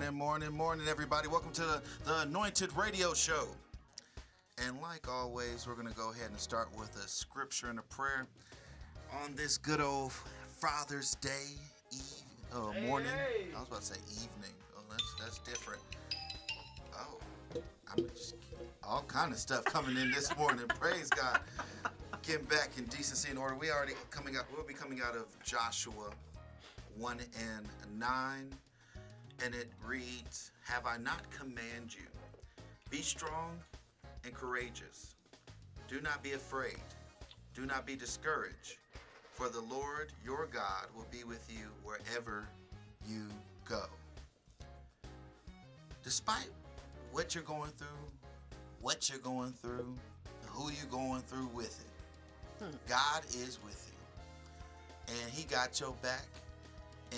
morning, morning, morning, everybody. Welcome to the, the Anointed Radio Show. And like always, we're going to go ahead and start with a scripture and a prayer on this good old Father's Day eve, uh, morning. hey. I was about to say evening. Oh, that's that's different. Oh, I'm just all kind of stuff coming in this morning. Praise God. Getting back in decency and order. We already coming out. We'll be coming out of Joshua one and nine, and it reads, "Have I not command you? Be strong and courageous. Do not be afraid. Do not be discouraged, for the Lord your God will be with you wherever you go." Despite what you're going through, what you're going through, who you're going through with it, hmm. God is with you. And he got your back.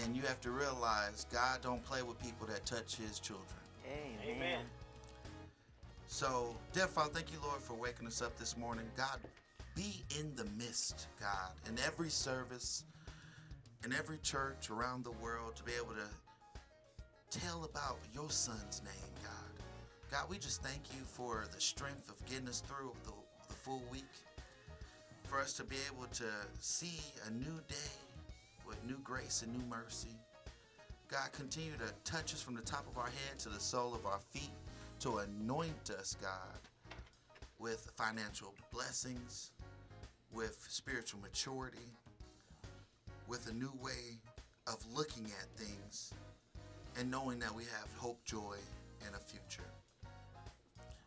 And you have to realize God don't play with people that touch his children. Amen. Amen. So, dear Father, thank you, Lord, for waking us up this morning. God, be in the midst, God, in every service, in every church around the world to be able to tell about your son's name, God. God, we just thank you for the strength of getting us through the, the full week, for us to be able to see a new day with new grace and new mercy. God, continue to touch us from the top of our head to the sole of our feet, to anoint us, God, with financial blessings, with spiritual maturity, with a new way of looking at things, and knowing that we have hope, joy, and a future.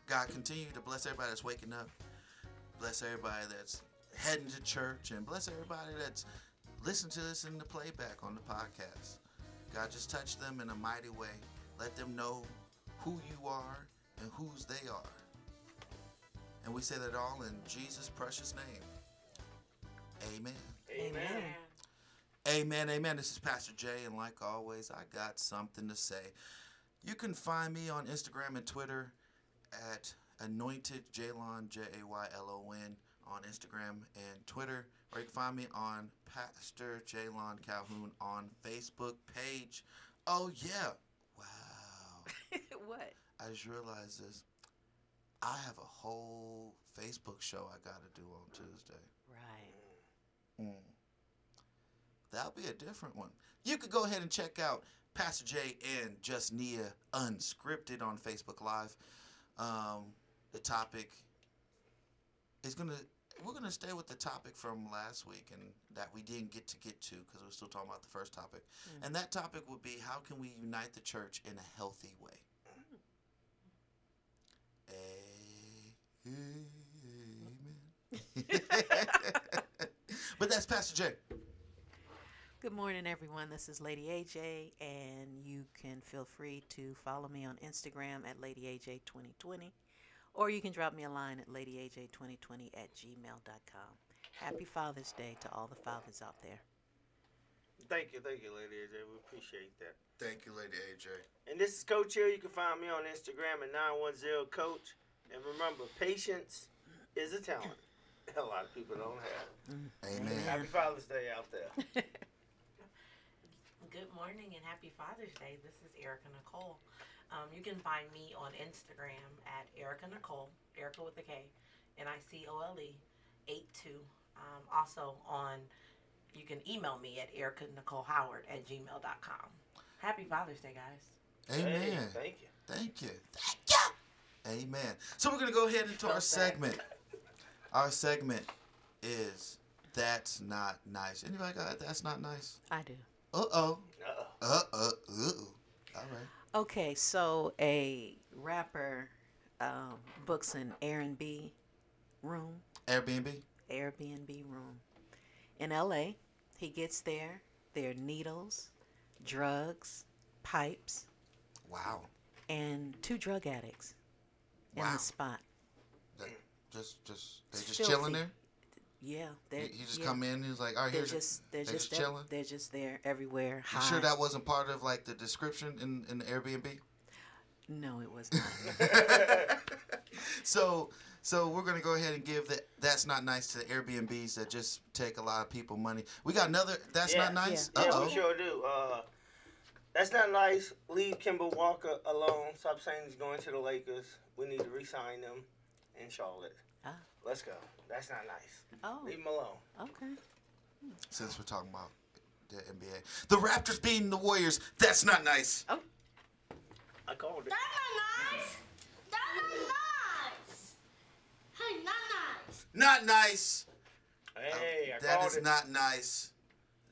God, continue to bless everybody that's waking up, bless everybody that's heading to church, and bless everybody that's listening to this in the playback on the podcast. God, just touch them in a mighty way. Let them know who you are and whose they are. And we say that all in Jesus' precious name. Amen. Amen. Amen, amen. This is Pastor Jay, and like always, I got something to say. You can find me on Instagram and Twitter at anointed Jaylon J A Y L O N on Instagram and Twitter, or you can find me on Pastor Jaylon Calhoun on Facebook page. Oh yeah, wow! what? I just realized this. I have a whole Facebook show I got to do on Tuesday. Right. Mm. That'll be a different one. You could go ahead and check out Pastor J and Just Nia Unscripted on Facebook Live. Um, the topic is gonna we're gonna stay with the topic from last week and that we didn't get to get to because we're still talking about the first topic. Mm. And that topic would be how can we unite the church in a healthy way? Amen. but that's Pastor J. Good morning, everyone. This is Lady AJ, and you can feel free to follow me on Instagram at Lady AJ 2020, or you can drop me a line at LadyAJ2020 at gmail.com. Happy Father's Day to all the fathers out there. Thank you, thank you, Lady AJ. We appreciate that. Thank you, Lady AJ. And this is Coach Hill. You can find me on Instagram at 910Coach. And remember, patience is a talent a lot of people don't have. Amen. Happy Father's Day out there. Good morning and happy Father's Day. This is Erica Nicole. Um, you can find me on Instagram at Erica Nicole, Erica with a K, N I C O L E, 82. Um, also on, you can email me at Erica Nicole Howard at gmail.com. Happy Father's Day, guys. Amen. Hey, thank you. Thank you. Thank you. Amen. So we're gonna go ahead into our Felt segment. Our segment is that's not nice. Anybody got that's not nice? I do. Uh oh. Uh-oh. Uh oh. uh. All right. Okay, so a rapper um, books an Airbnb room, Airbnb. Airbnb room in LA. He gets there. There are needles, drugs, pipes, Wow. and two drug addicts in Wow. the spot. That, just just they just chilling there. Yeah, they're He, he just yeah, come in. He's like, all right, They're here's. just they're they just just ev- chilling? they're just there everywhere. You High. sure that wasn't part of like the description in in the Airbnb? No, it was not. So so we're gonna go ahead and give that that's not nice to the Airbnbs that just take a lot of people money. We got another that's Yeah. not nice. Yeah, Uh we oh. sure do. Uh, That's not nice. Leave Kemba Walker alone. Stop saying he's going to the Lakers. We need to re-sign them in Charlotte. Ah. Let's go. That's not nice. Oh, Leave him alone. okay. Since we're talking about the NBA, the Raptors beating the Warriors. That's not nice. Oh. I called it. That's not nice. That's not nice. Hey, not nice. Not nice. Hey, I That called is it. not nice.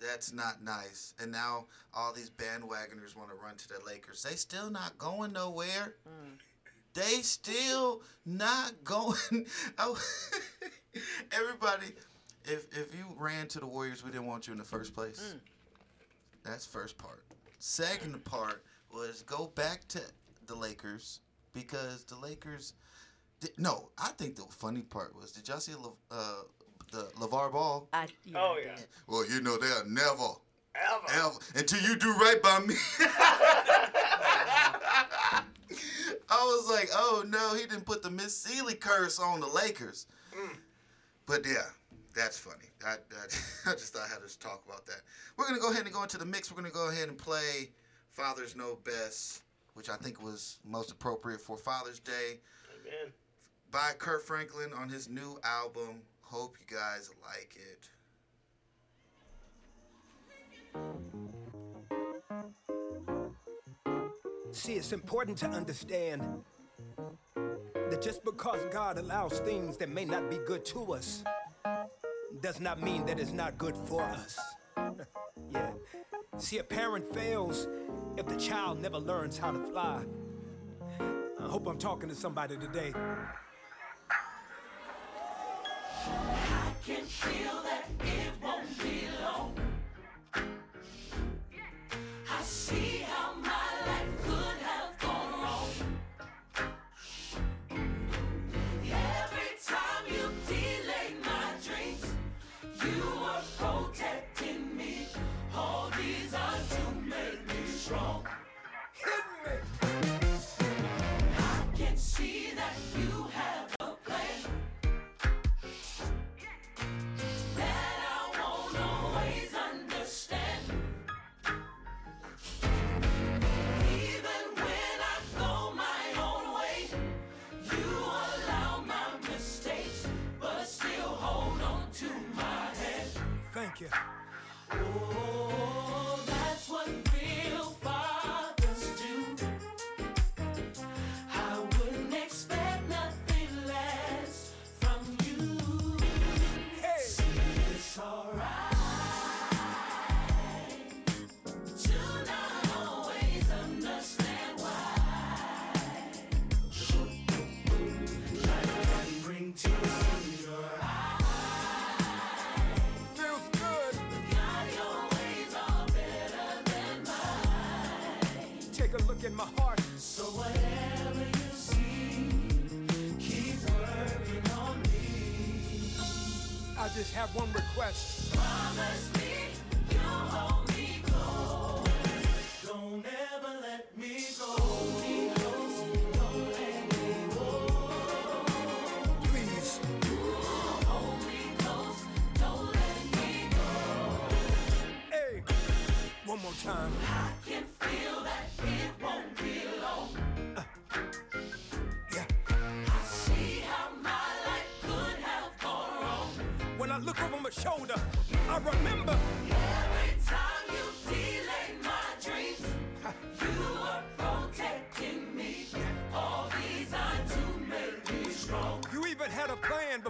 That's not nice. And now all these bandwagoners want to run to the Lakers. They still not going nowhere. They still not going. Oh, everybody, if if you ran to the Warriors, we didn't want you in the first place. That's first part. Second part was go back to the Lakers because the Lakers. Did, no, I think the funny part was did y'all see Le, uh, the LaVar Ball? I, yeah, Oh, I yeah. Well, you know they'll never, Ever. ever until you do right by me. I was like, oh no, he didn't put the Miss Seeley curse on the Lakers. Mm. But yeah, that's funny. I, I, I just thought I had to talk about that. We're gonna go ahead and go into the mix. We're gonna go ahead and play "Fathers Know Best," which I think was most appropriate for Father's Day Amen. by Kirk Franklin on his new album. Hope you guys like it. See, it's important to understand that just because God allows things that may not be good to us does not mean that it's not good for us. yeah. See, a parent fails if the child never learns how to fly. I hope I'm talking to somebody today. Thank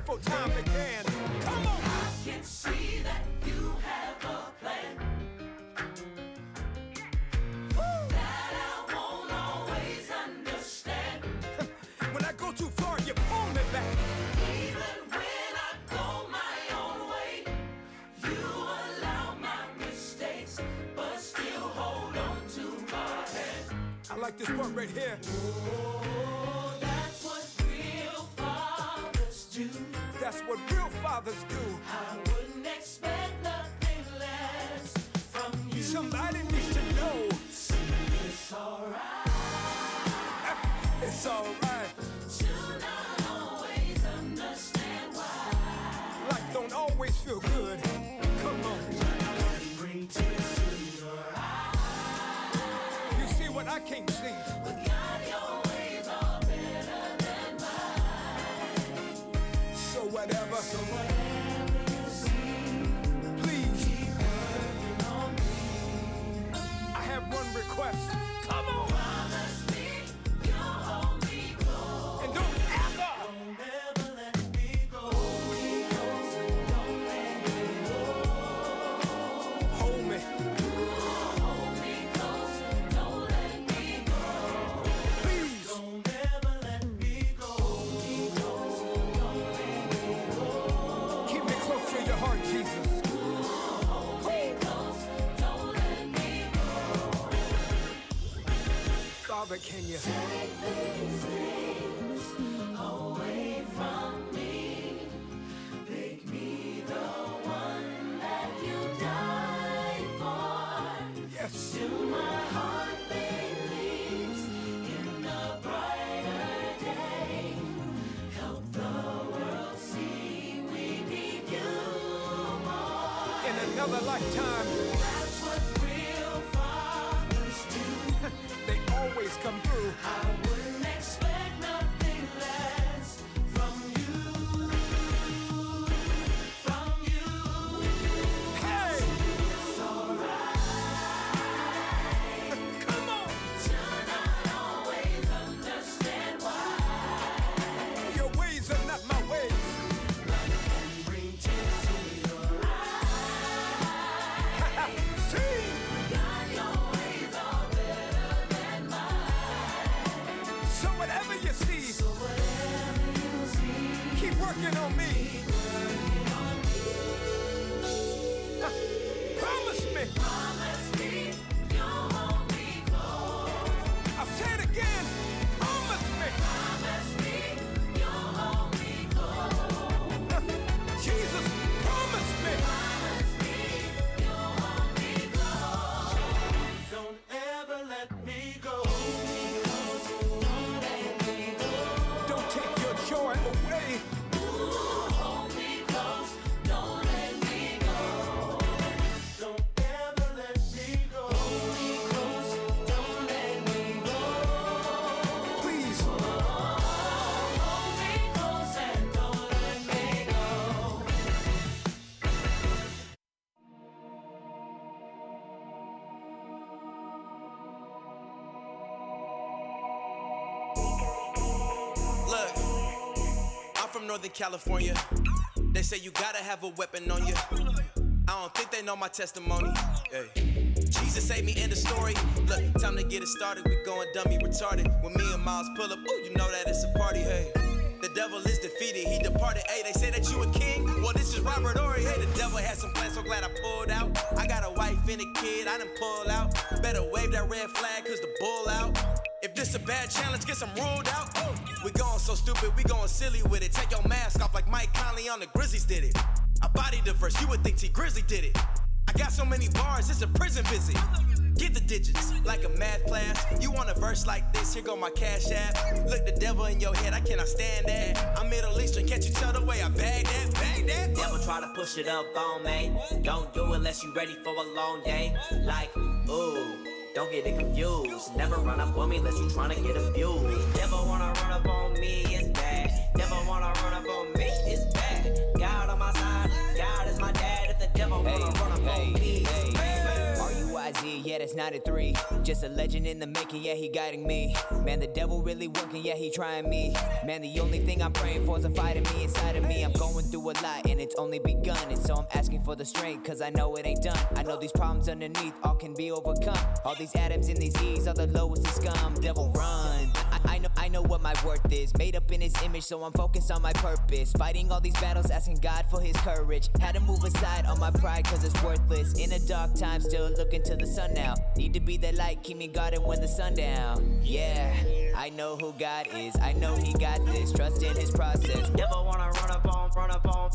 before time began. Lifetime. Northern California. They say you gotta have a weapon on you. I don't think they know my testimony. Hey. Jesus saved me in the story. Look, time to get it started. We going dummy retarded. When me and Miles pull up, ooh, you know that it's a party. Hey. The devil is defeated, he departed. Hey, they say that you a king. Well, this is Robert Horry. Hey, the devil had some plans, so glad I pulled out. I got a wife and a kid, I done pull out. Better wave that red flag, cause the bull out. If this a bad challenge, get I'm ruled out. We going so stupid, we going silly with it. Take your mask off like Mike Conley on the Grizzlies did it. I body diverse, you would think Tee Grizzley did it. I got so many bars, it's a prison visit. Get the digits like a math class. You want a verse like this? Here go my cash app. Look the devil in your head, I cannot stand that. I'm Middle Eastern, catch each other way. I bag that, bag that. Devil try to push it up on me. Don't do it unless you ready for a long day. Like, ooh, don't get it confused. Never run up on me unless you tryna get abused. Never wanna run up on me, it's bad. Devil wanna run yeah, that's 93. Just a legend in the making, yeah, he guiding me. Man, the devil really working, yeah, he trying me. Man, the only thing I'm praying for is a fight in me inside of me. I'm going through a lot and it's only begun. And so I'm asking for the strength, cause I know it ain't done. I know these problems underneath all can be overcome. All these atoms in these E's are the lowest of scum. Devil run. I, I know I know what my worth is. Made up in his image, so I'm focused on my purpose. Fighting all these battles, asking God for his courage. Had to move aside on my pride, cause it's worthless. In a dark time, still looking to the sun now. Need to be that light, keep me guarded when the sun down. Yeah, I know who God is. I know he got this. Trust in his process. Never wanna run up on, run up on.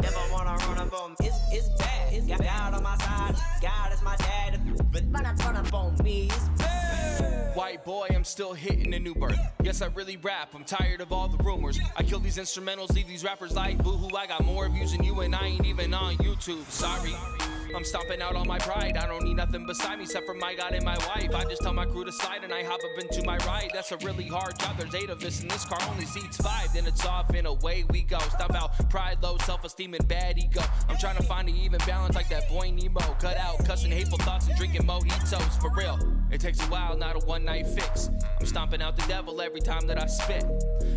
Devil wanna run up on. It's it's bad. It's got God on my side. God is my dad. But run up, run up on me. It's bad. White boy, I'm still hitting a new birth. Yes, I really rap, I'm tired of all the rumors. I kill these instrumentals, leave these rappers like boohoo. I got more views than you, and I ain't even on YouTube. Sorry. I'm stomping out all my pride. I don't need nothing beside me except for my God and my wife. I just tell my crew to slide and I hop up into my ride. That's a really hard job. There's eight of us and this car only seats five. Then it's off and away we go. Stomp out pride, low self esteem, and bad ego. I'm trying to find an even balance like that boy Nemo. Cut out cussing hateful thoughts and drinking mojitos. For real, it takes a while, not a one night fix. I'm stomping out the devil every time that I spit.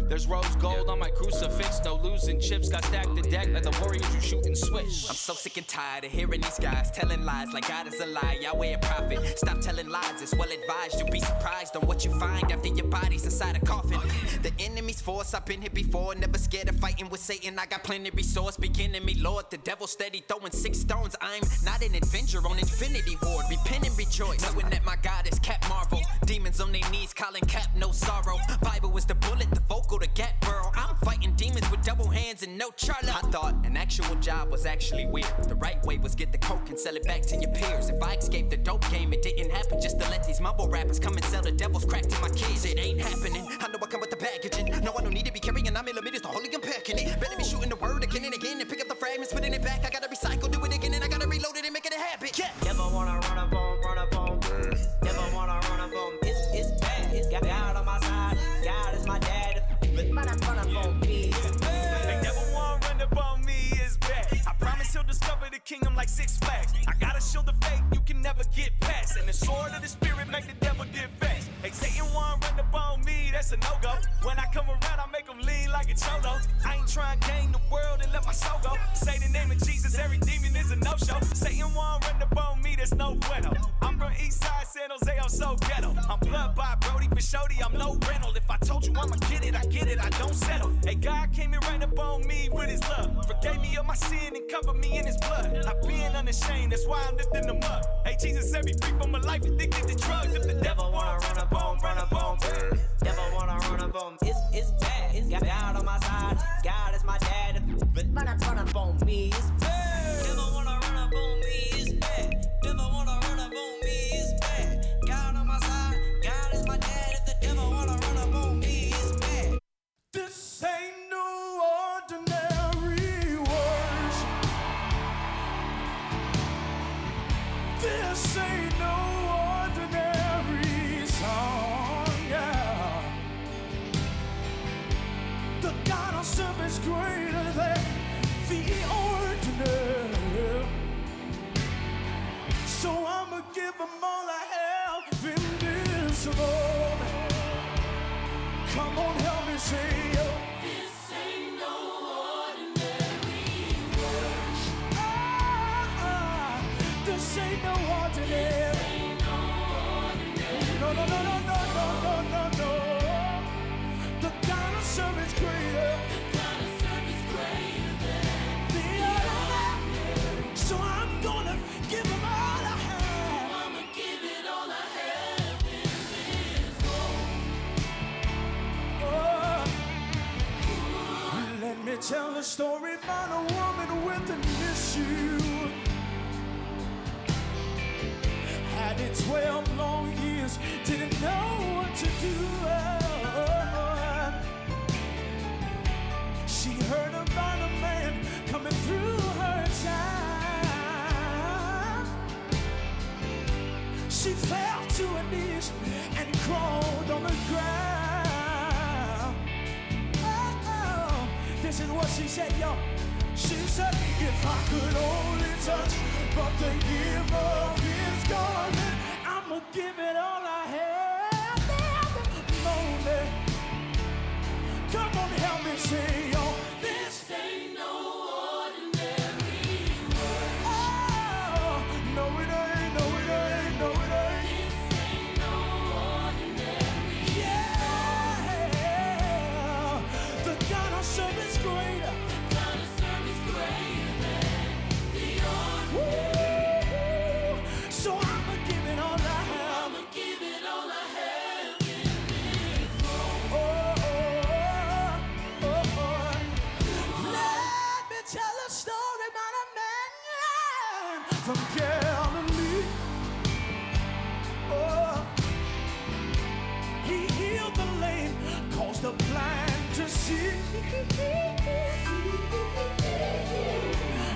There's rose gold on my crucifix. No losing chips. Got stacked the deck like the warriors you shoot and switch. I'm so sick and tired of hearing these guys telling lies like God is a lie. Yahweh a prophet. Stop telling lies, it's well advised. You'll be surprised on what you find after your body's inside a coffin. Oh, the enemy's force, I've been here before. Never scared of fighting with Satan. I got plenty of resource. Beginning me, Lord. The devil steady throwing six stones. I'm not an Avenger on Infinity War. Repent and rejoice. Knowing that my God is Cap Marvel. Demons on their knees calling Cap no sorrow. Bible is the bullet, the vocal, the get burrow. I'm fighting demons with double hands and no Charlo. I thought an actual job was actually weird. The right way was get the coke and sell it back to your peers. If I escaped the dope game, it didn't happen just to let these mumble rappers come and sell the devil's crack to my kids. It ain't happening. I know I come with the packaging. No, I don't need to be carrying nine millimeters. The holy unpacking it. Better be shooting the word again and again and pick up the fragments, putting it back. I gotta recycle, do it again, and I gotta reload it and make it a habit. Yeah. Never wanna run up on, I he'll discover the kingdom like Six Flags. I gotta show the faith you can never get past. And the sword of the spirit make the devil dip. Hey, Satan want run up on me, that's a no go. When I come around, I make him lean like a cholo. I ain't trying to gain the world and let my soul go. Say the name of Jesus, every demon is a no show. Satan want run up on me, that's no bueno. I'm from East Side, San Jose, I'm so ghetto. I'm blood by Brody Pashodi, I'm low told you I'ma get it, I get it, I don't settle. Hey, God came and ran up on me with his love. Forgave me of my sin and covered me in his blood. I've been unashamed, that's why I'm lifting them up. Hey, Jesus set me free from a life addicted to drugs. If the devil wanna run up on, run up on. Never wanna run up on. It's, it's bad. Got God on my side. God is my dad. Run up, run up on me. It's Give him all I have. Come on, help me say, tell a story about a woman with an issue. Had it 12 long years, didn't know what to do. She heard about a man coming through her time. She fell to her knees and crawled on the ground. This is what she said, yo. She said, if I could only touch but the hem of his garment, I'ma give it all I have.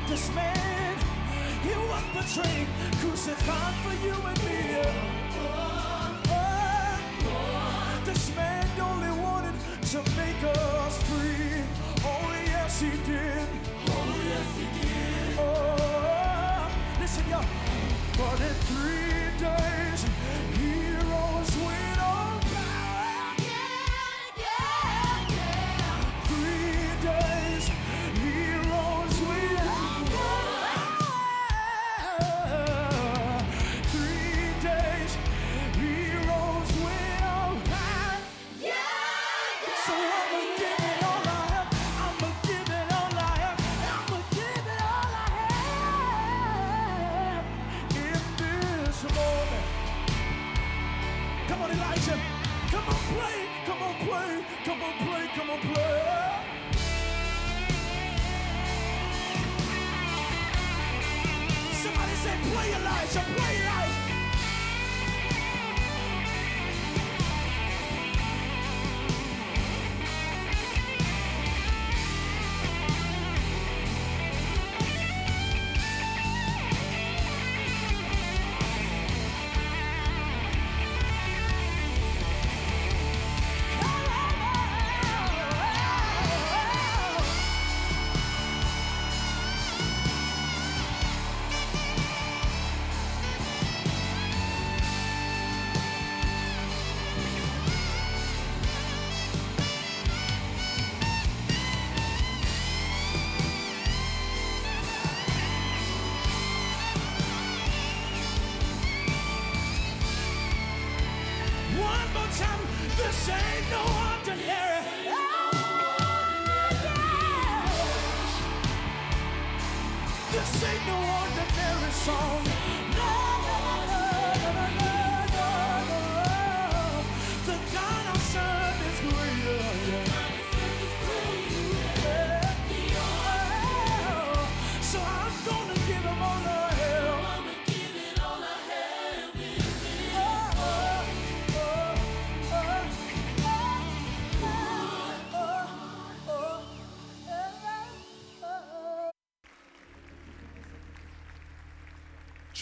This man, he was betrayed, crucified for you and me. Oh, this man only wanted to make us free. Oh, yes, he did. Oh, yes, he did. Oh, listen, y'all. But in three days, he rose with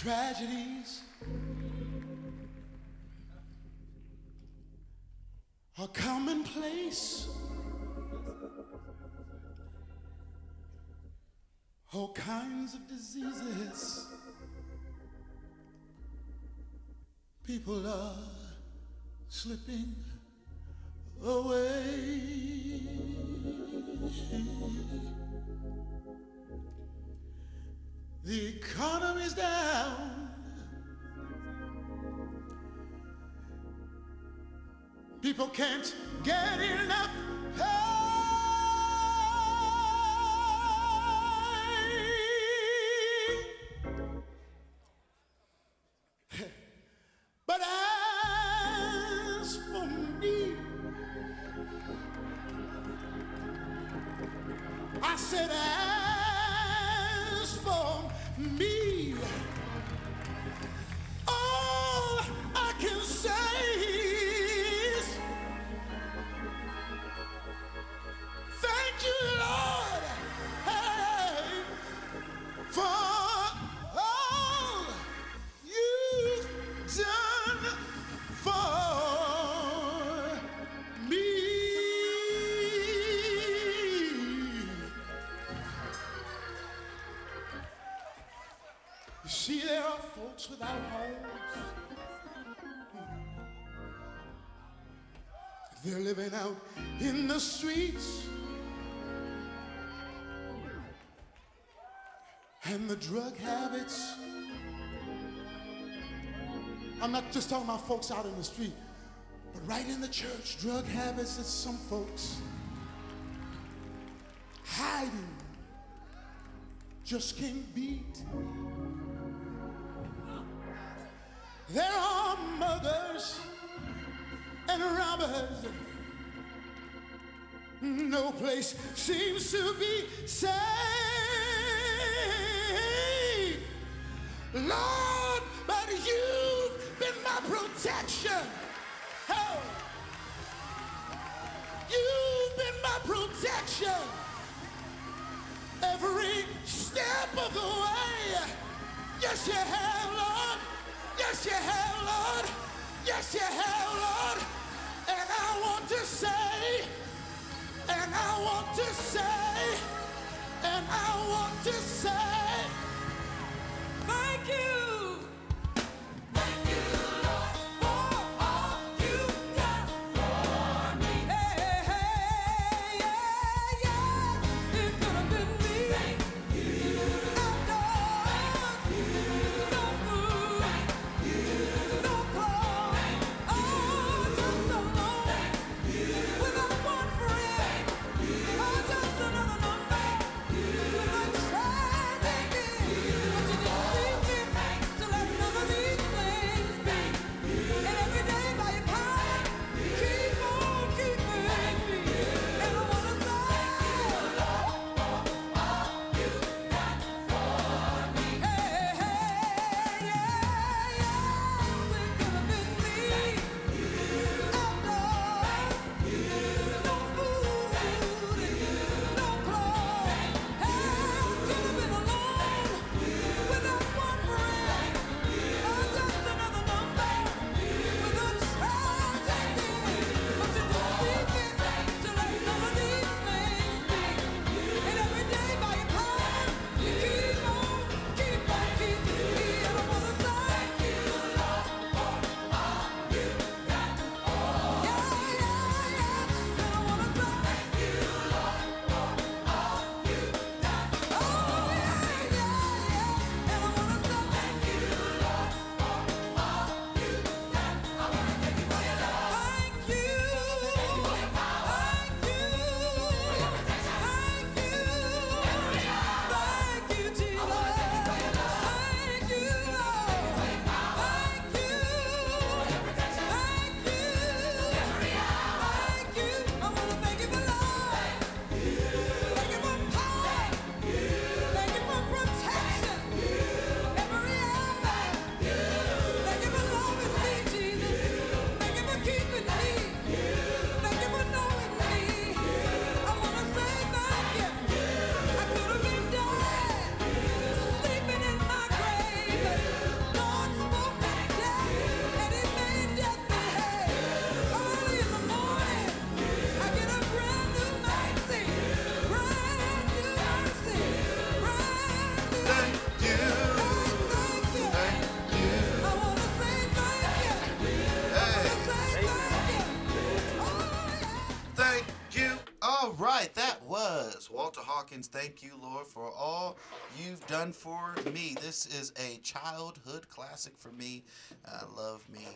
Tragedies are commonplace. All kinds of diseases. People are slipping away. The economy's down. People can't get enough pay. They're living out in the streets. And the drug habits. I'm not just talking about folks out in the street, but right in the church, drug habits that some folks hiding just can't beat. There are mothers lovers. No place seems to be safe. Lord, but you've been my protection. Oh. You've been my protection. Every step of the way. Yes, you have. To say, and I want to say, thank you. Walter Hawkins. Thank you, Lord, for all you've done for me. This is a childhood classic for me. I love me.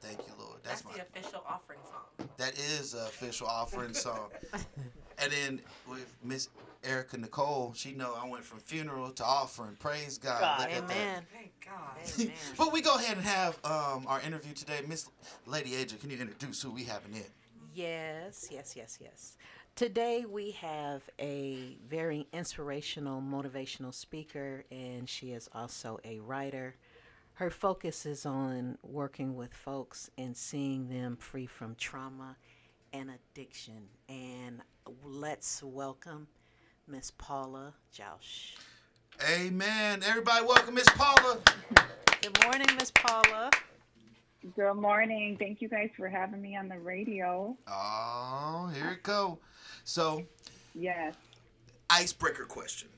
Thank you, Lord. That's That's, my. the official offering song. That is a official offering song. and then with Miss Erica Nicole, she know I went from funeral to offering. Praise God. God. Look at that. Amen. Thank God. But we go ahead and have um, our interview today. Miss Lady AJ, can you introduce who we have in it? Yes, yes, yes, yes. Today we have a very inspirational, motivational speaker, and she is also a writer. Her focus is on working with folks and seeing them free from trauma and addiction. And let's welcome Miss Paula Jausch. Amen. Everybody, welcome Miss Paula. Good morning, Miss Paula. Good morning. Thank you guys for having me on the radio. Oh, here it go. So, Yes. icebreaker question.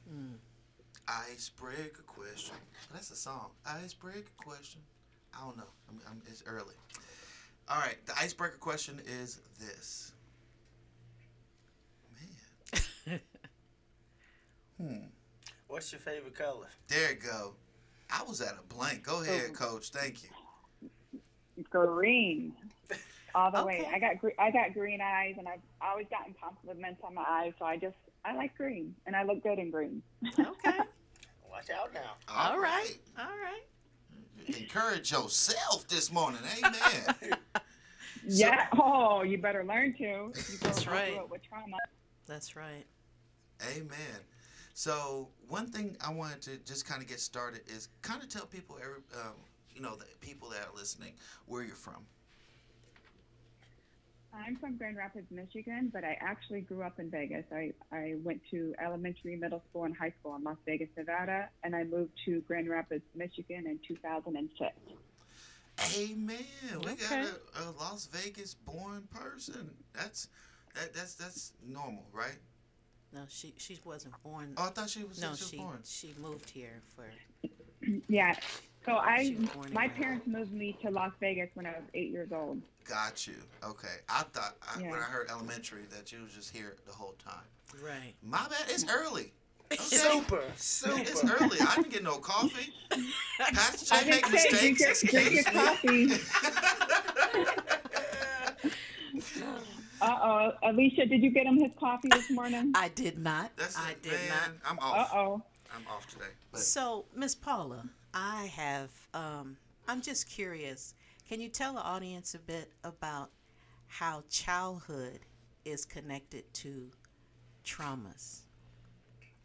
Icebreaker question. That's a song. Icebreaker question. I don't know. I'm, I'm, it's early. All right. The icebreaker question is this. Man. hmm. What's your favorite color? There you go. I was at a blank. Go ahead, Coach. Thank you. Green. All the way. I got gre- I got green eyes, and I've always gotten compliments on my eyes, so I just I like green, and I look good in green. Okay. Watch out now. All right. All right. Encourage yourself this morning. Amen. yeah. Oh, you better learn to. You That's right. With trauma. That's right. Amen. So one thing I wanted to just kind of get started is kind of tell people, every, um, you know, the people that are listening, where you're from. I'm from Grand Rapids, Michigan, but I actually grew up in Vegas. I, I went to elementary, middle school, and high school in Las Vegas, Nevada, and I moved to Grand Rapids, Michigan in 2006. Amen. We Okay. got a, a Las Vegas born person. That's that, that's that's normal, right? No, she she wasn't born. Oh, I thought she was- No, she was she born. she moved here for. yeah. So I, She was born in my Grand- parents moved me to Las Vegas when I was eight years old. Got you. Okay. I thought I, when I heard elementary that you was just here the whole time. Right. My bad. It's early. Okay. Super, super. It's early. I didn't get no coffee. Pastor I J make say drink mistakes. your, drink your Excuse coffee. uh oh, Alicia, did you get him his coffee this morning? I did not. That's I it, did man. I'm off. Uh oh. I'm off today. But So, Miss Paula, I have. Um, I'm just curious. Can you tell the audience a bit about how childhood is connected to traumas?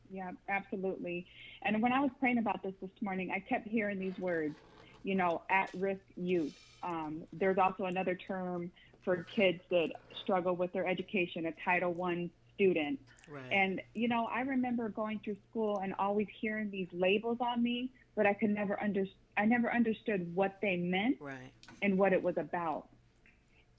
Yeah, absolutely. And when I was praying about this this morning, I kept hearing these words, you know, at risk youth. Um, there's also another term for kids that struggle with their education, a Title One student. Right. And, you know, I remember going through school and always hearing these labels on me, but I could never under, I never understood what they meant Right. and what it was about.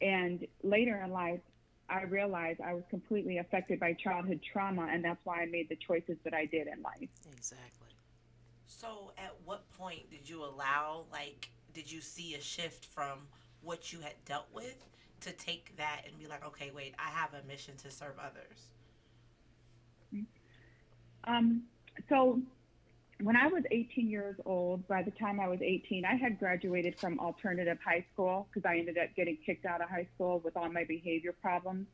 And later in life, I realized I was completely affected by childhood trauma, and that's why I made the choices that I did in life. Exactly. So, at what point did you allow, like, did you see a shift from what you had dealt with to take that and be like, okay, wait, I have a mission to serve others? Um, so when I was 18 years old, by the time I was 18, I had graduated from alternative high school because I ended up getting kicked out of high school with all my behavior problems.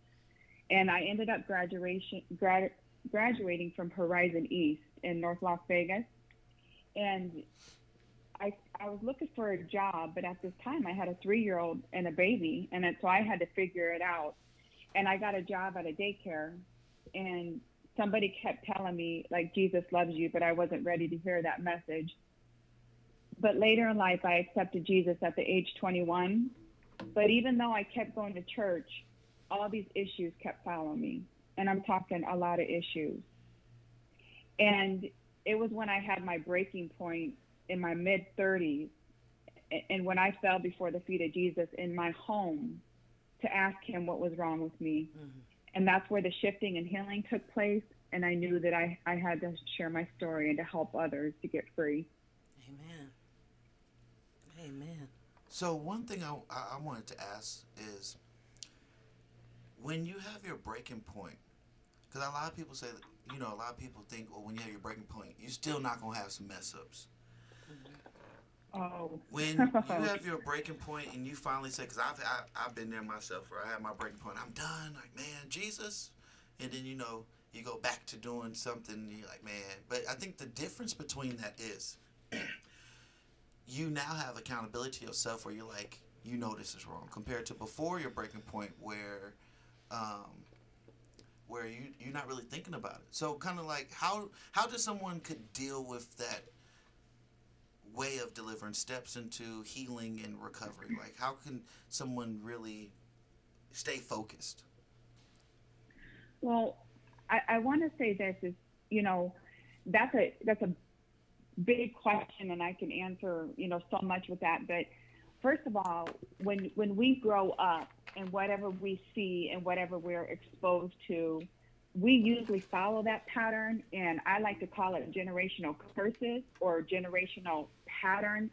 And I ended up graduation, grad, graduating from Horizon East in North Las Vegas. And I, I was looking for a job, but at this time I had a three year old and a baby. And so I had to figure it out. And I got a job at a daycare. And somebody kept telling me like Jesus loves you, but I wasn't ready to hear that message. But later in life, I accepted Jesus at the age 21. But even though I kept going to church, all these issues kept following me, and I'm talking a lot of issues. And it was when I had my breaking point in my mid 30s, and when I fell before the feet of Jesus in my home to ask him what was wrong with me mm-hmm. And that's where the shifting and healing took place and i knew that i, I had to share my story and to help others to get free Amen. Amen. So one thing I, I I wanted to ask is when you have your breaking point, because a lot of people say that you know a lot of people think well when you have your breaking point you're still not gonna have some mess ups. Oh When you have your breaking point and you finally say, because I've I, I've been there myself where I had my breaking point, I'm done. Like man, Jesus, and then you know you go back to doing something. And you're like man, but I think the difference between that is you now have accountability to yourself where you're like you know this is wrong compared to before your breaking point where um, where you you're not really thinking about it so kind of like how how does someone could deal with that way of delivering steps into healing and recovery. Like how can someone really stay focused? Well i, I want to say this is you know that's a that's a big question and i can answer you know so much with that. But first of all when when we grow up and whatever we see and whatever we're exposed to we usually follow that pattern and i like to call it generational curses or generational patterns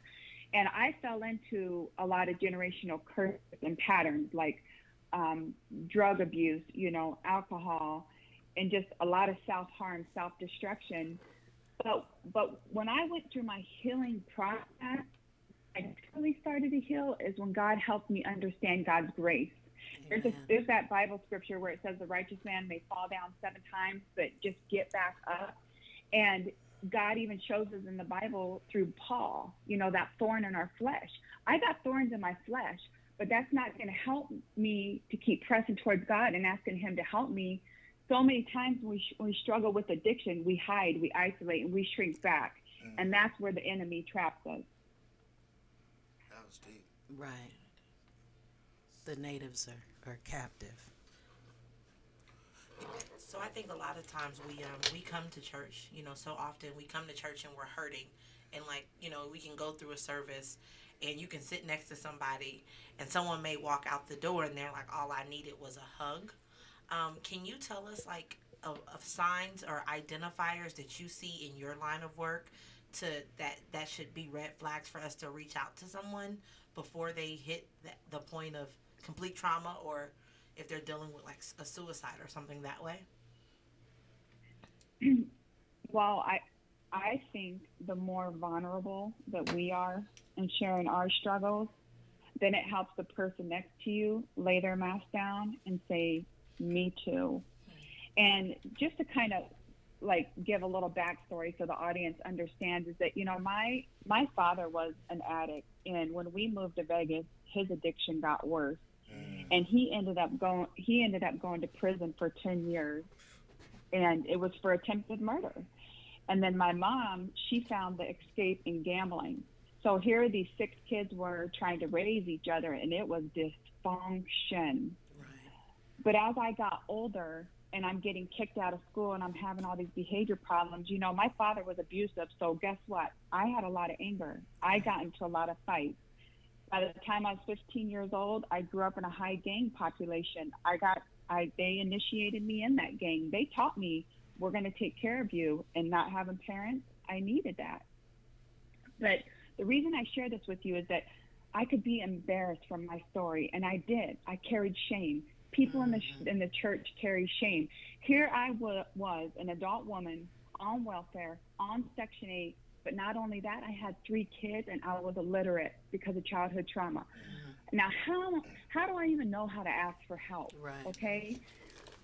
and i fell into a lot of generational curses and patterns like um, drug abuse you know alcohol and just a lot of self-harm self-destruction but but when i went through my healing process I truly started to heal is when God helped me understand God's grace. There's, a, there's that Bible scripture where it says the righteous man may fall down seven times, but just get back up. And God even shows us in the Bible through Paul, you know, that thorn in our flesh. I got thorns in my flesh, but that's not going to help me to keep pressing towards God and asking Him to help me. So many times when we, we struggle with addiction, we hide, we isolate, and we shrink back. Mm. And that's where the enemy traps us. that was deep Right. The natives are or captive. So I think a lot of times we um we come to church, you know, so often we come to church and we're hurting and like, you know, we can go through a service and you can sit next to somebody and someone may walk out the door and they're like all I needed was a hug. Um, can you tell us like of, of signs or identifiers that you see in your line of work to that that should be red flags for us to reach out to someone before they hit the, the point of complete trauma or if they're dealing with like a suicide or something that way? well, I I think the more vulnerable that we are in sharing our struggles, then it helps the person next to you lay their mask down and say, "Me too." And just to kind of like give a little backstory so the audience understands is that you know my my father was an addict, and when we moved to Vegas, his addiction got worse, and he ended up going he ended up going to prison for ten years and it was for attempted murder. And then my mom, she found the escape in gambling. So here these six kids were trying to raise each other, and it was dysfunction. But as I got older and I'm getting kicked out of school and I'm having all these behavior problems, you know, my father was abusive. So guess what? I had a lot of anger. I got into a lot of fights. By the time I was 15 years old, I grew up in a high gang population. I got I, they initiated me in that gang. They taught me we're going to take care of you and not having parents. I needed that. But the reason I share this with you is that I could be embarrassed from my story, and I did. I carried shame. People in the in the church carry shame. Here I was, an adult woman on welfare, on Section 8, but not only that, I had three kids and I was illiterate because of childhood trauma. Mm-hmm. Now, how how do I even know how to ask for help? Right. Okay.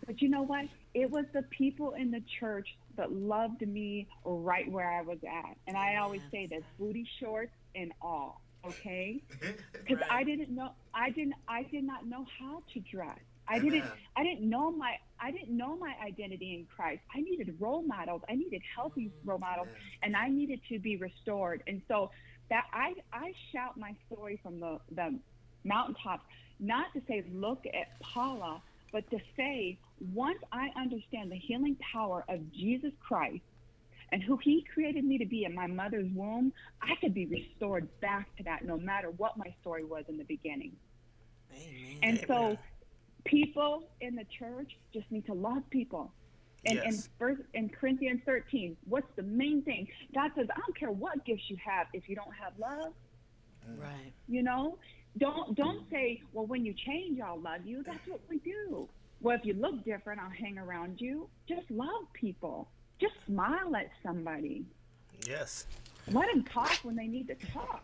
But you know what? It was the people in the church that loved me right where I was at. And I always say this booty shorts and all. Okay. Because I didn't know I didn't I did not know how to dress. I didn't I didn't know my I didn't know my identity in Christ. I needed role models. I needed healthy role models and I needed to be restored. And so that I I shout my story from the the mountaintops, not to say look at Paula, but to say once I understand the healing power of Jesus Christ and who he created me to be in my mother's womb, I could be restored back to that no matter what my story was in the beginning. Amen. And so people in the church just need to love people. And in Yes. first in Corinthians 13, what's the main thing? God says, I don't care what gifts you have if you don't have love. Right. You know, don't don't say, well, when you change, I'll love you. That's what we do. Well, if you look different, I'll hang around you. Just love people. Just smile at somebody. Yes. Let them talk when they need to talk.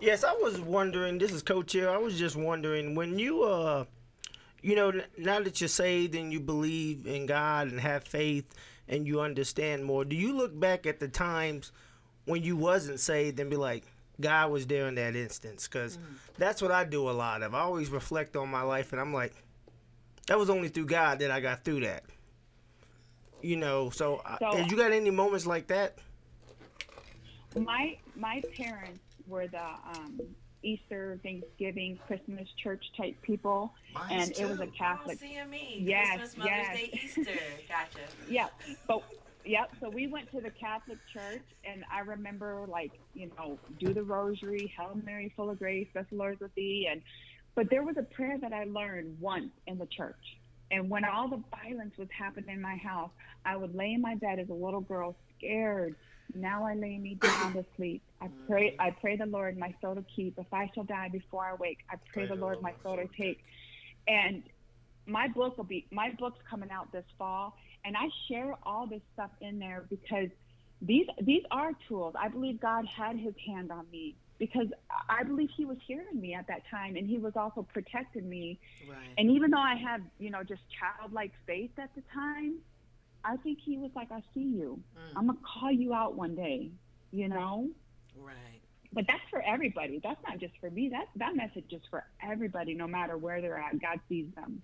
Yes, I was wondering. This is Coach here. I was just wondering when you, uh, you know, now that you're saved and you believe in God and have faith and you understand more, do you look back at the times when you wasn't saved and be like, God was there in that instance? Because that's what I do a lot of. I always reflect on my life and I'm like, that was only through God that I got through that. You know, so, uh, So- have you got any moments like that? My my parents were the um, Easter, Thanksgiving, Christmas church type people, and it was a Catholic. Oh, CME. Yes, Christmas, Mother's yes. Day, Easter. Gotcha. yeah, but yep. So we went to the Catholic church, and I remember like you know do the Rosary, Hail Mary, full of grace, bless the Lord with thee, and but there was a prayer that I learned once in the church, and when all the violence was happening in my house, I would lay in my bed as a little girl, scared. Now I lay me down to sleep. I pray. I pray the Lord my soul to keep. If I shall die before I wake, I pray the Lord my soul to take. And my book will be my book's coming out this fall and i share all this stuff in there because these these are tools i believe god had his hand on me because i believe he was hearing me at that time and he was also protecting me Right. and even though i had you know just childlike faith at the time i think he was like i see you. Mm. I'm gonna call you out one day you know? Right. but that's for everybody. That's not just for me. That that message is for everybody no matter where they're at. God sees them.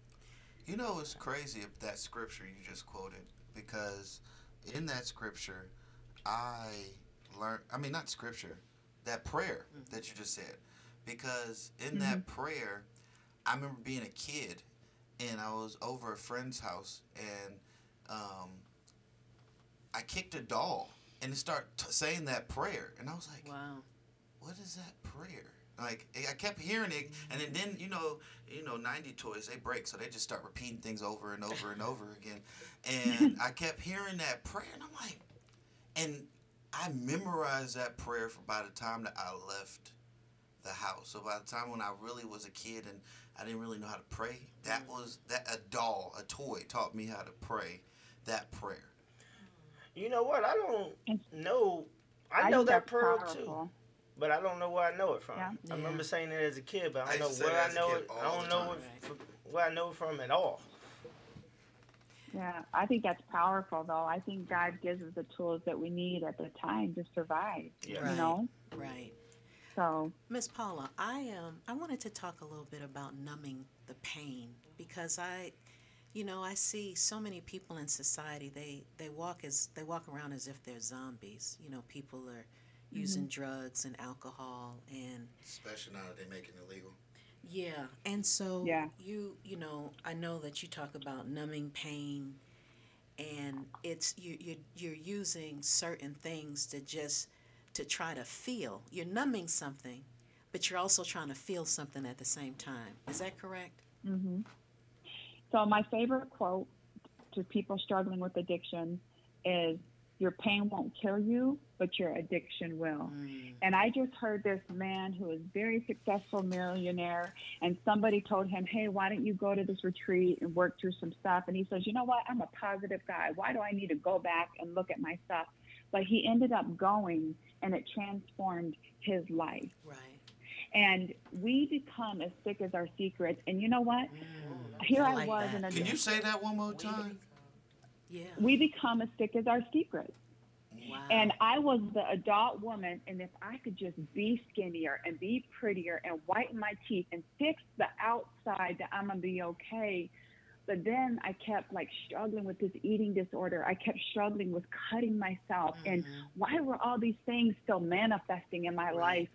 You know, it's crazy if that scripture you just quoted? Because in that scripture, I learned. I mean, not scripture, that prayer mm. that you just said, because in mm-hmm. that prayer, I remember being a kid, and I was over a friend's house, and um, I kicked a doll, and it started t- saying that prayer, and I was like, Wow. what is that prayer? Like I kept hearing it, and then, then you know, you know, ninety toys they break, so they just start repeating things over and over and over again. And I kept hearing that prayer, and I'm like, and I memorized that prayer for by the time that I left the house. So by the time when I really was a kid and I didn't really know how to pray, that mm. was that a doll, a toy taught me how to pray that prayer. You know what? I don't know. I, I know that that's prayer too, but I don't know where I know it from. Yeah. I remember saying it as a kid, but I I don't used know where I know it. I don't know it from, where I know it from at all. Yeah, I think that's powerful, though. I think God gives us the tools that we need at the time to survive. Yeah. You Right. know, Right. So Miss Paula, I um I wanted to talk a little bit about numbing the pain because I you know, I see so many people in society they they walk as they walk around as if they're zombies. You know, people are using drugs and alcohol and Especially now that they're making it legal. yeah, and so Yeah. you you know I know that you talk about numbing pain, and it's you you you're using certain things to just to try to feel. You're numbing something, but you're also trying to feel something at the same time. Is that correct? Mm-hmm. So my favorite quote to people struggling with addiction is, "Your pain won't kill you, but your addiction will." And I just heard this man who is very successful millionaire, and somebody told him, "Hey, why don't you go to this retreat and work through some stuff?" And he says, "You know what? I'm a positive guy. Why do I need to go back and look at my stuff?" But he ended up going, and it transformed his life. Right. And we become as sick as our secrets. And you know what? Mm, Here I I, like was that. in a Can you say that one more time? Yeah. we become as sick as our secrets. Wow. And I was the adult woman, and if I could just be skinnier and be prettier and whiten my teeth and fix the outside, that I'm gonna be okay. But then I kept like struggling with this eating disorder. I kept struggling with cutting myself. And mm-hmm. why were all these things still manifesting in my life?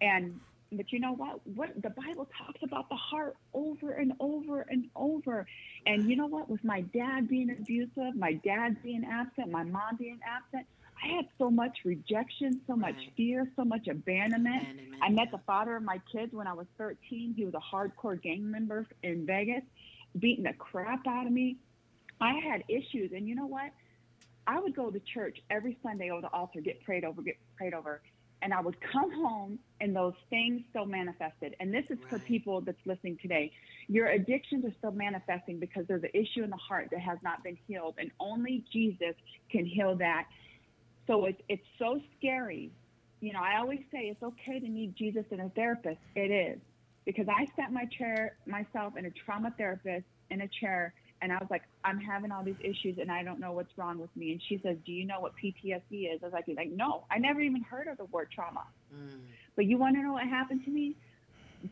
And but you know what? What the Bible talks about the heart over and over and over. And you know what? With my dad being abusive, my dad being absent, my mom being absent, I had so much rejection, so much fear, so much abandonment. I met the father of my kids when I was 13. He was a hardcore gang member in Vegas, beating the crap out of me. I had issues, and you know what? I would go to church every Sunday over the altar, get prayed over, get prayed over, and I would come home and those things still manifested. And this is for people that's listening today. Your addictions are still manifesting because there's an issue in the heart that has not been healed, and only Jesus can heal that. So it's it's so scary. You know, I always say it's okay to need Jesus and a therapist. It is because I sat my chair myself in a trauma therapist in a chair and I was like, I'm having all these issues and I don't know what's wrong with me. And she says, Do you know what PTSD is? I was like, like No, I never even heard of the word trauma. Mm. But you want to know what happened to me?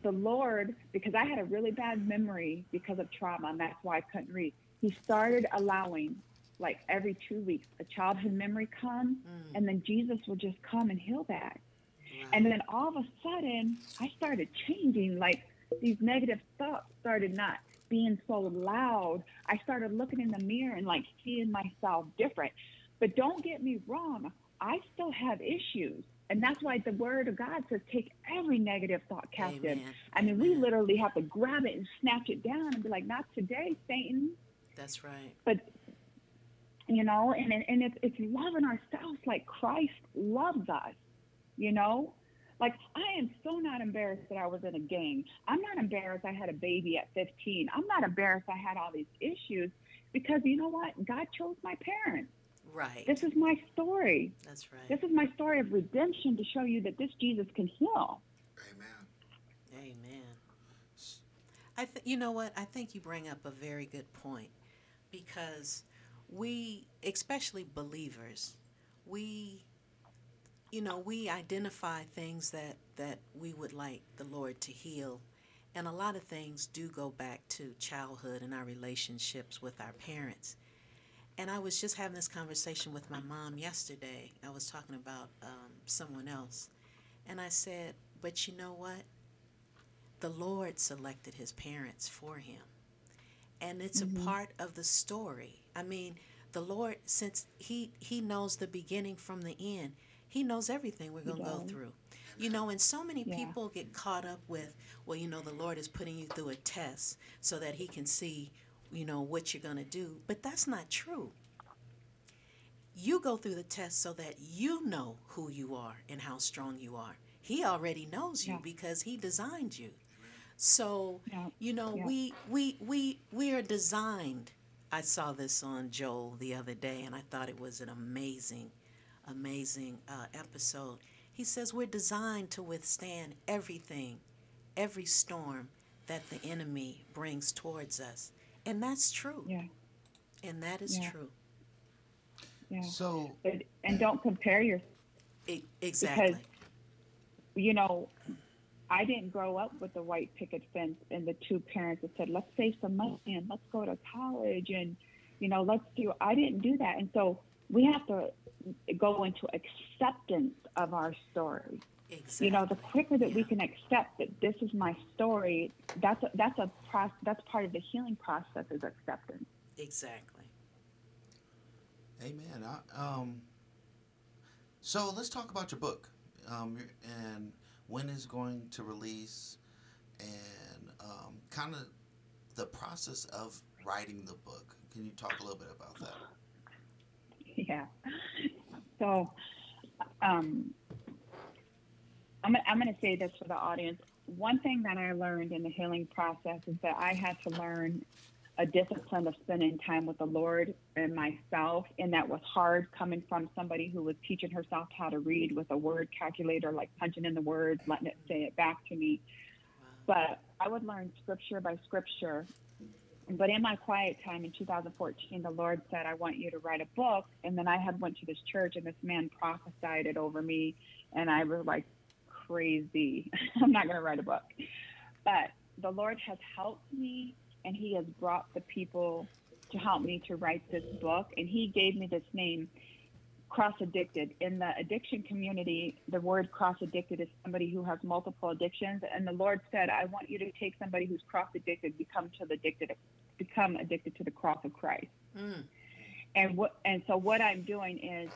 The Lord, because I had a really bad memory because of trauma, and that's why I couldn't read. He started allowing, like every two weeks, a childhood memory come, mm. and then Jesus would just come and heal that. And then all of a sudden, I started changing. Like these negative thoughts started not being so loud. I started looking in the mirror and like seeing myself different. But don't get me wrong, I still have issues. And that's why the word of God says, take every negative thought captive. I mean, we literally have to grab it and snatch it down and be like, not today, Satan. That's right. But you know, and and and it's it's loving ourselves like Christ loves us. You know, like I am so not embarrassed that I was in a gang. I'm not embarrassed I had a baby at 15. I'm not embarrassed I had all these issues because you know what? God chose my parents. Right. This is my story. That's right. This is my story of redemption to show you that this Jesus can heal. Amen. Amen. I th- you know what? I think you bring up a very good point because we, especially believers, we, you know, we identify things that that we would like the Lord to heal, and a lot of things do go back to childhood and our relationships with our parents. And I was just having this conversation with my mom yesterday. I was talking about um, someone else, and I said, "But you know what? the Lord selected his parents for him. And it's Mhm. a part of the story. I mean, the Lord, since he he knows the beginning from the end, he knows everything we're going to go through. You know, and so many Yeah. people get caught up with, well, you know, the Lord is putting you through a test so that he can see, you know, what you're going to do. But that's not true. You go through the test so that you know who you are and how strong you are. He already knows you Yeah. because he designed you. So, Yeah. you know, we we we we are designed. I saw this on Joel the other day and I thought it was an amazing amazing uh, episode. He says we're designed to withstand everything, every storm that the enemy brings towards us. And that's true. Yeah. And that is Yeah. true. Yeah. So But, and don't compare your E- exactly. because you know I didn't grow up with the white picket fence and the two parents that said, "Let's save some money and let's go to college and you know let's do." I didn't do that, and so we have to go into acceptance of our story. Exactly. You know, the quicker that we can accept that this is my story, that's a, that's a process. That's part of the healing process is acceptance. Exactly. Amen. I, um, so let's talk about your book, um, and when it's going to release, and um, kind of the process of writing the book. Can you talk a little bit about that? Yeah. So, um, I'm, I'm going to say this for the audience. One thing that I learned in the healing process is that I had to learn a discipline of spending time with the Lord and myself. And that was hard coming from somebody who was teaching herself how to read with a word calculator, like punching in the words, letting it say it back to me. But I would learn scripture by scripture. But in my quiet time in 2014, the Lord said, I want you to write a book. And then I had went to this church and this man prophesied it over me. And I was like, crazy. I'm not going to write a book. But the Lord has helped me and he has brought the people to help me to write this book. And he gave me this name, Cross Addicted. In the addiction community, the word cross addicted is somebody who has multiple addictions. And the Lord said, I want you to take somebody who's cross addicted, become to the addicted, become addicted to the cross of Christ. Mm. And what and so what I'm doing is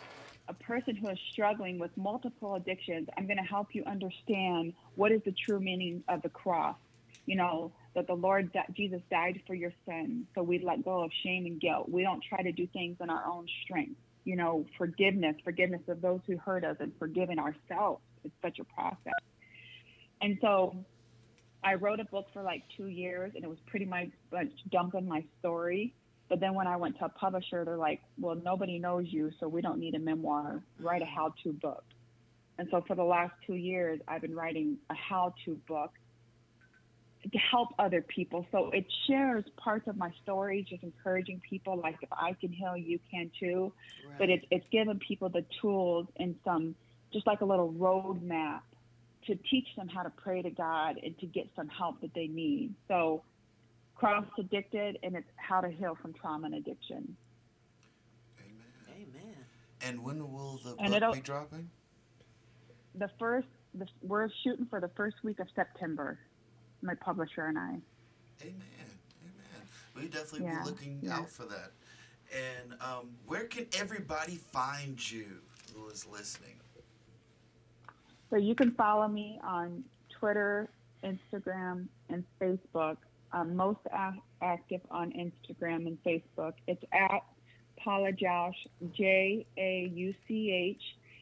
a person who is struggling with multiple addictions, I'm going to help you understand what is the true meaning of the cross. You know, that the Lord that Jesus died for your sins, so we let go of shame and guilt. We don't try to do things in our own strength. You know, forgiveness, forgiveness of those who hurt us and forgiving ourselves. It's such a process. And so I wrote a book for like two years and it was pretty much dumping my story. But then when I went to a publisher, they're like, well, nobody knows you, so we don't need a memoir. Write a how to book. And so for the last two years, I've been writing a how to book help other people. So it shares parts of my story, just encouraging people like if I can heal, you can too. But it's it's giving people the tools and some just like a little roadmap to teach them how to pray to God and to get some help that they need. So cross addicted and it's how to heal from trauma and addiction. Amen. Amen. And when will the And book it'll- be dropping? The first the, we're shooting for the first week of September. My publisher and I. Amen. Amen. We definitely Yeah, be looking yeah. out for that. And um, where can everybody find you who is listening? So you can follow me on Twitter, Instagram, and Facebook. I'm most a- active on Instagram and Facebook. It's at Paula Jauch, J A U C H.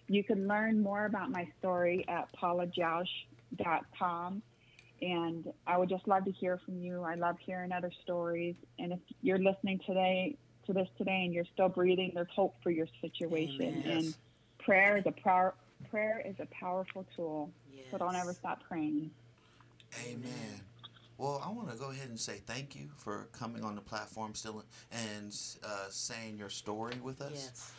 You can learn more about my story at paulajauch.com. And I would just love to hear from you. I love hearing other stories. And if you're listening today to this today and you're still breathing, there's hope for your situation. Amen. And Yes. prayer is a power, prayer is a powerful tool. So don't ever stop praying. Amen. Well, I want to go ahead and say thank you for coming on the platform still and uh, saying your story with us. Yes.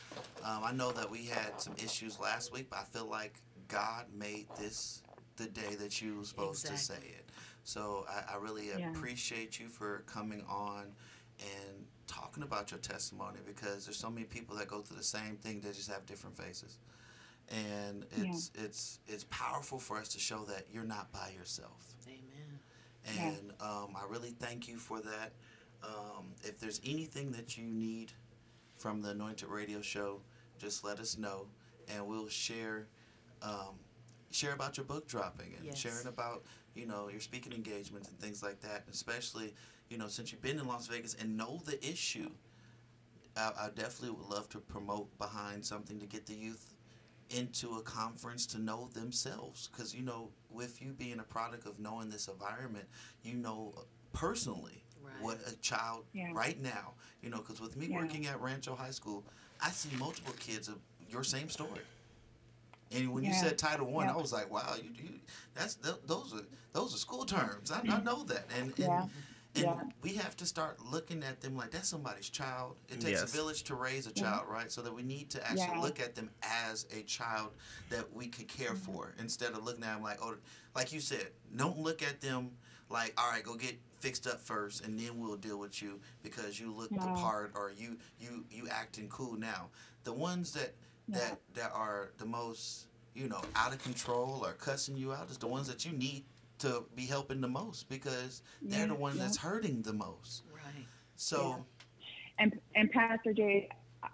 Um, I know that we had some issues last week, but I feel like God made this the day that you were supposed to say it. So I, I really Yeah. appreciate you for coming on and talking about your testimony because there's so many people that go through the same thing, they just have different faces. And Yeah. it's it's it's powerful for us to show that you're not by yourself. Amen. Yeah. And um, I really thank you for that. Um, if there's anything that you need from the Anointed Radio Show, just let us know, and we'll share um, share about your book dropping and Yes. sharing about you know your speaking engagements and things like that. Especially you know since you've been in Las Vegas and know the issue. I, I definitely would love to promote behind something to get the youth into a conference to know themselves because you know with you being a product of knowing this environment you know personally what a child Yeah. right now you know because with me Yeah. working at rancho high school i see multiple kids of your same story and when you said title one Yeah. i was like wow you, you that's th- those are those are school terms i, I know that and, and Yeah. and Yeah. we have to start looking at them like that's somebody's child. It takes Yes. a village to raise a Yeah. child, right? So that we need to actually Yeah. look at them as a child that we could care Mm-hmm. for instead of looking at them like, oh, like you said, don't look at them like, all right, go get fixed up first, and then we'll deal with you because you look the part or you you you acting cool now. The ones that Yeah. that that are the most you know out of control or cussing you out is the ones that you need to be helping the most because they're Yeah, the ones yeah. that's hurting the most. Right. So And and Pastor Jay,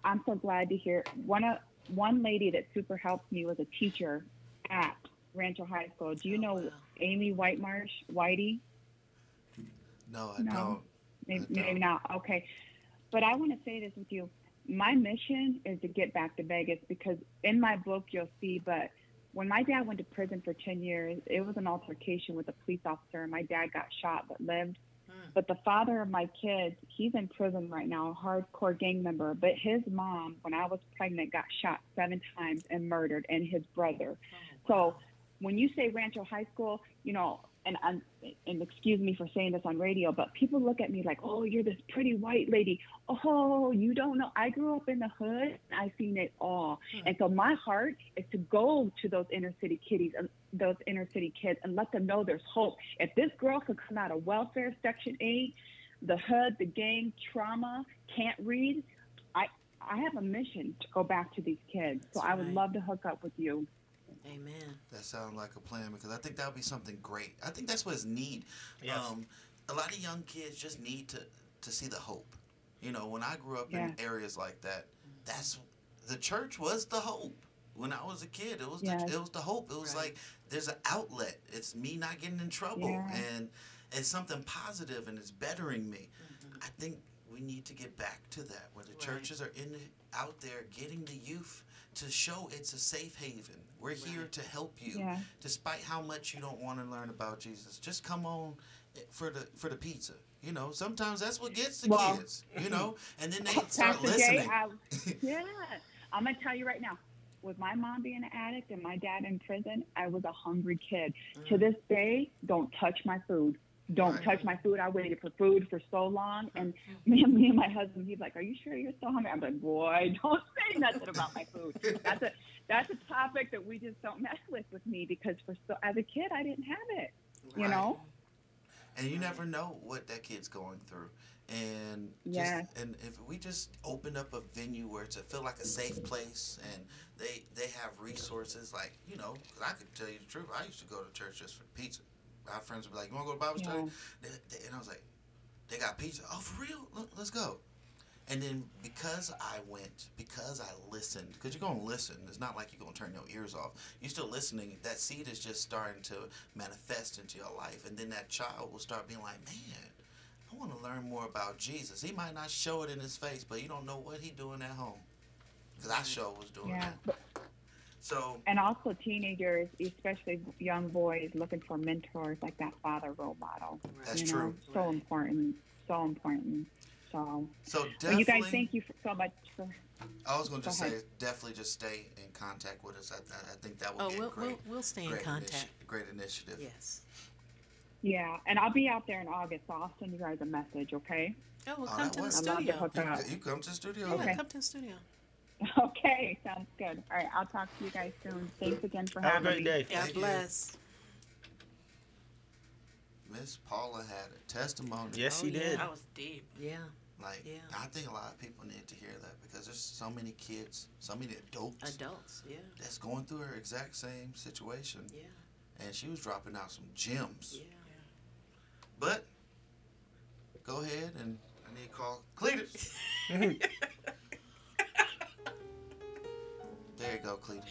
I'm so glad to hear one of one lady that super helped me was a teacher at Rancho High School. Do you Oh, know wow. Amy Whitemarsh Whitey? no, I No. don't. Maybe, I maybe don't. not. Okay. But I want to say this with you. My mission is to get back to Vegas because in my book you'll see, but when my dad went to prison for 10 years, it was an altercation with a police officer and my dad got shot but lived. Hmm. But the father of my kids, he's in prison right now, a hardcore gang member. But his mom, when I was pregnant, got shot seven times and murdered, and his brother. Oh, so when you say Rancho High School, you know, and and, and excuse me for saying this on radio, but people look at me like, oh, you're this pretty white lady. Oh, you don't know. I grew up in the hood. And I seen it all, hmm. and so my heart is to go to those inner city kiddies and those inner city kids and let them know there's hope. If this girl could come out of welfare Section Eight, the hood, the gang, trauma, can't read. I I have a mission to go back to these kids. So That's I would right. love to hook up with you. Amen. That sounds like a plan because I think that would be something great. I think that's what's need. Yes. Um, a lot of young kids just need to to see the hope. You know, when I grew up Yeah. in areas like that, that's the church was the hope. When I was a kid, it was Yes. the, it was the hope. It was Right. like there's an outlet. It's me not getting in trouble, Yeah. and it's something positive, and it's bettering me. I think we need to get back to that, where the Right. churches are in out there getting the youth to show it's a safe haven. We're here to help you, Yeah. despite how much you don't want to learn about Jesus. Just come on eh, for the for the pizza. You know, sometimes that's what gets the Well- kids. You know, and then they start listening. I, yeah, I'm gonna tell you right now. With my mom being an addict and my dad in prison, I was a hungry kid. To this day, don't touch my food. Don't touch my food. I waited for food for so long, and mm-hmm. me and me and my husband, he's like, "Are you sure you're still hungry?" I'm like, "Boy, don't say nothing about my food." That's a that's a topic that we just don't mess with with me because for so as a kid, I didn't have it. You Right. know? and you never know what that kid's going through. And just, Yeah. and if we just open up a venue where it's a feel like a safe place, and they they have resources like you know, 'cause I could tell you the truth. I used to go to church just for pizza. My friends would be like, "You want to go to Bible study?" They- they- And I was like, "They got pizza? Oh, for real? Let- Let's go." And then because I went, because I listened, because you're gonna listen. It's not like you're gonna turn your ears off. You're still listening. That seed is just starting to manifest into your life, and then that child will start being like, "Man, I want to learn more about Jesus." He might not show it in his face, but you don't know what he doing at home. Because I sure was doing Yeah. that. So And also teenagers, especially young boys, looking for mentors like that father role model. That's you true. Know? So important. So important. So, so well, definitely. you guys, thank you for, so much for. I was gonna just ahead. say, definitely just stay in contact with us. I, I I think that will Oh, be a we'll, great, we'll, we'll stay in contact. initi- great initiative. Yes. Yeah, and I'll be out there in August, so I'll send you guys a message, okay? Oh, well, Oh, come that to the. I'd studio. You, you come to the studio. Yeah, Okay. come to the studio. Okay, sounds good. All right, I'll talk to you guys soon. Thanks again for Have a having great me. day. God Thank you. bless. Miss Paula had a testimony. Yes, Oh, she yeah. did. That was deep. Yeah. Like, Yeah. I think a lot of people need to hear that because there's so many kids, so many adults Adults. Yeah. that's going through her exact same situation. Yeah. And she was dropping out some gems. Yeah. But go ahead and I need to call Cletus. there you go, Cletus.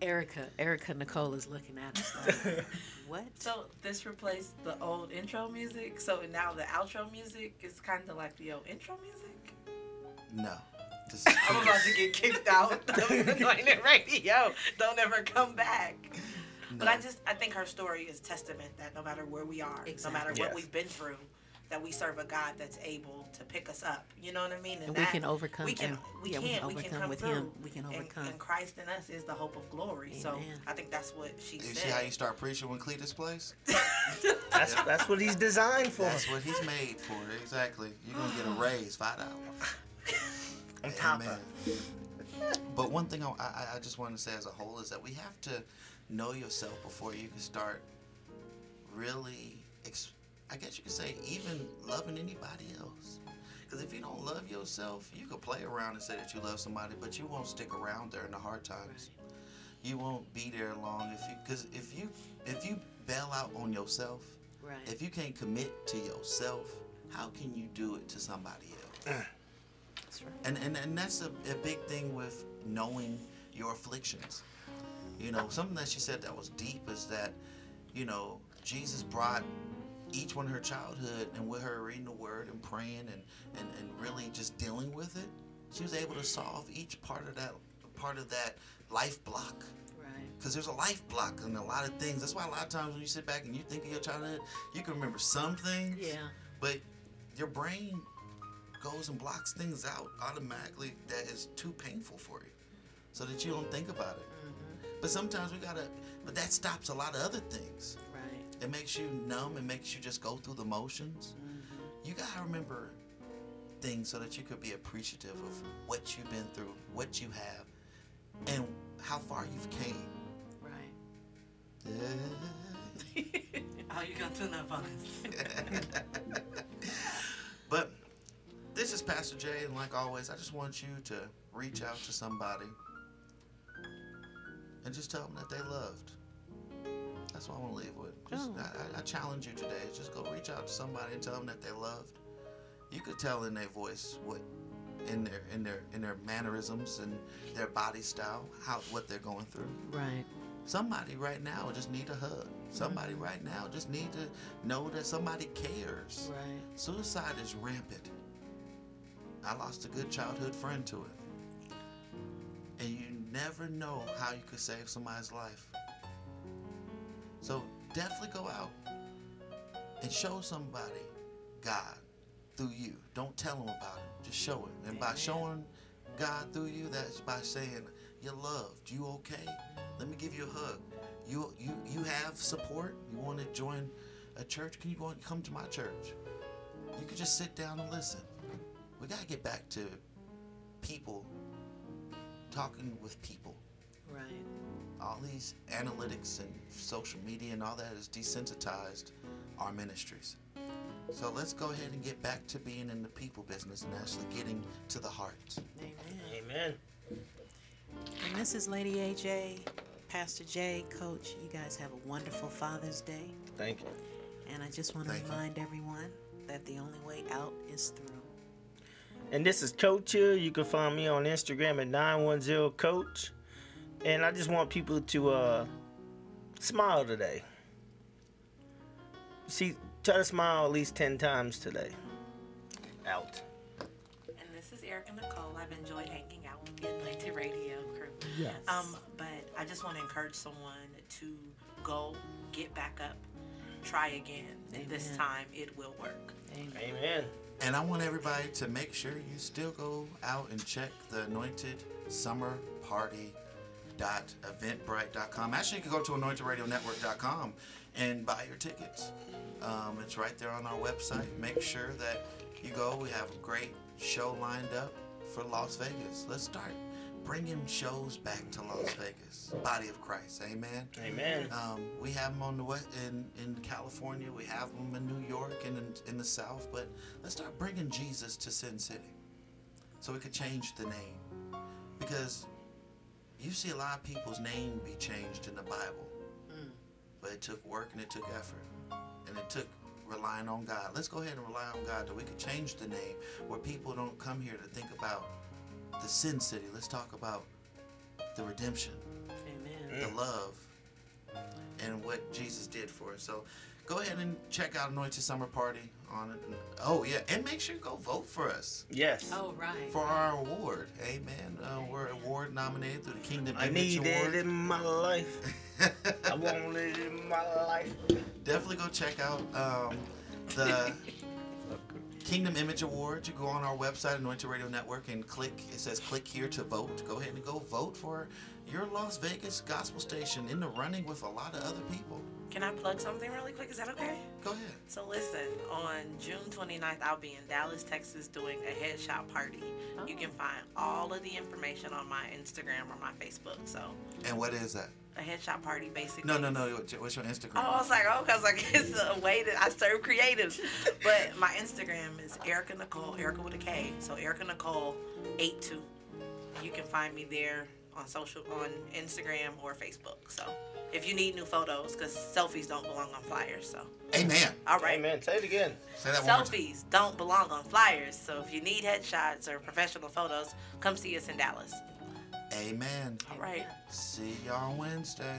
Erica, Erica Nicole is looking at us like, what? So this replaced the old intro music. So now the outro music is kind of like the old intro music. No. This is I'm about to get kicked out of Anointed Radio. Yo, don't ever come back. But I just I think her story is testament that no matter where we are, no matter Exactly. what Yes. we've been through, that we serve a God that's able to pick us up. You know what I mean? And we that- can overcome We can. and- We yeah, we can. can We can overcome come with through. him. We can And- overcome. And, Christ in us is the hope of glory. So I think that's what she said. You said. see how you start preaching when Cletus plays? That's that's what he's designed for. That's what he's made for. Exactly. You're gonna get a raise, five dollars. On top of But one thing I, I, I just want to say as a whole is that we have to know yourself before you can start really, ex- I guess you could say, even loving anybody else. Because if you don't love yourself, you could play around and say that you love somebody, but you won't stick around there in the hard times. You won't be there long if you, because if you, if you bail out on yourself, Right. if you can't commit to yourself, how can you do it to somebody else? That's right. And, and and that's a, a big thing with knowing your afflictions. You know, something that she said that was deep is that, you know, Jesus brought each one of her childhood and with her reading the word and praying and, and, and really just dealing with it, she was able to solve each part of that part of that life block. Right. Because there's a life block in a lot of things. That's why a lot of times when you sit back and you think of your childhood, you can remember some things. Yeah. But your brain goes and blocks things out automatically that is too painful for you so that you don't think about it. Mm-hmm. But sometimes we gotta, but that stops a lot of other things. It makes you numb, it makes you just go through the motions. You gotta remember things so that you could be appreciative of what you've been through, what you have, and how far you've came. Right. Yeah. How you gonna tune up on us? But this is Pastor Jay, and like always, I just want you to reach out to somebody and just tell them that they loved. That's what I want to leave with. Just, Oh. I, I- challenge you today. Just go reach out to somebody and tell them that they loved. You could tell in their voice what, in their in their in their mannerisms and their body style, how what they're going through. Right. Somebody right now just need a hug. Somebody right now just need to know that somebody cares. Right. Suicide is rampant. I lost a good childhood friend to it. And you never know how you could save somebody's life. So definitely go out and show somebody God through you. Don't tell them about it. Just show it. And by showing God through you, that's by saying you're loved. You okay? Let me give you a hug. You you you have support. You want to join a church? Can you go and come to my church? You could just sit down and listen. We gotta get back to people talking with people. Right. All these analytics and social media and all that has desensitized our ministries. So let's go ahead and get back to being in the people business and actually getting to the heart. Amen. Amen. And this is Lady AJ, Pastor J, Coach. You guys have a wonderful Father's Day. Thank you. And I just want to Thank you. remind everyone that the only way out is through. And this is Coach here. You can find me on Instagram at 910coach. And I just want people to uh, smile today. See, try to smile at least 10 times today. Out. And this is Erica Nicole. I've enjoyed hanging out with the Anointed Radio crew. Yes. Um, but I just want to encourage someone to go, get back up, try again. And this time it will work. Amen. And I want everybody to make sure you still go out and check the Anointed Summer Party dot eventbrite.com actually you can go to anointedradionetwork.com and buy your tickets um, it's right there on our website make sure that you go we have a great show lined up for las vegas let's start bringing shows back to las vegas body of christ amen Amen. um, we have them on the west in, in California. We have them in New York and in, in the South. But let's start bringing Jesus to Sin City, so we could change the name. Because you see a lot of people's name be changed in the Bible, mm. but it took work and it took effort, and it took relying on God. Let's go ahead and rely on God that we could change the name where people don't come here to think about the sin city. Let's talk about the redemption, Amen. the love, and what Jesus did for us. So go ahead and check out Anointed Summer Party on it. Oh yeah, and make sure you go vote for us. Yes. Oh, right. For our award, amen. Uh, we're award nominated through the Kingdom I Image Award. I need Award. it in my life. I want it in my life. Definitely go check out um, the Kingdom Image Awards. You go on our website, Anointed Radio Network, and click. It says click here to vote. Go ahead and go vote for your Las Vegas gospel station in the running with a lot of other people. Can I plug something really quick? Is that okay? Go ahead. So listen, on June 29th, I'll be in Dallas, Texas doing a headshot party. Oh. You can find all of the information on my Instagram or my Facebook. So And what is that? a headshot party basically. No, no, no. What's your- Instagram? Oh, I was like, oh, because like it's a way that I serve creatives. but my Instagram is Erika Nicole, Erika with a K. So Erika Nicole, eight two. You can find me there on social, on Instagram or Facebook. So if you need new photos, because selfies don't belong on flyers. So Amen. all right. Amen. Say it again. Say that one more time. Selfies don't belong on flyers. So if you need headshots or professional photos, come see us in Dallas. Amen. All right. See y'all Wednesday.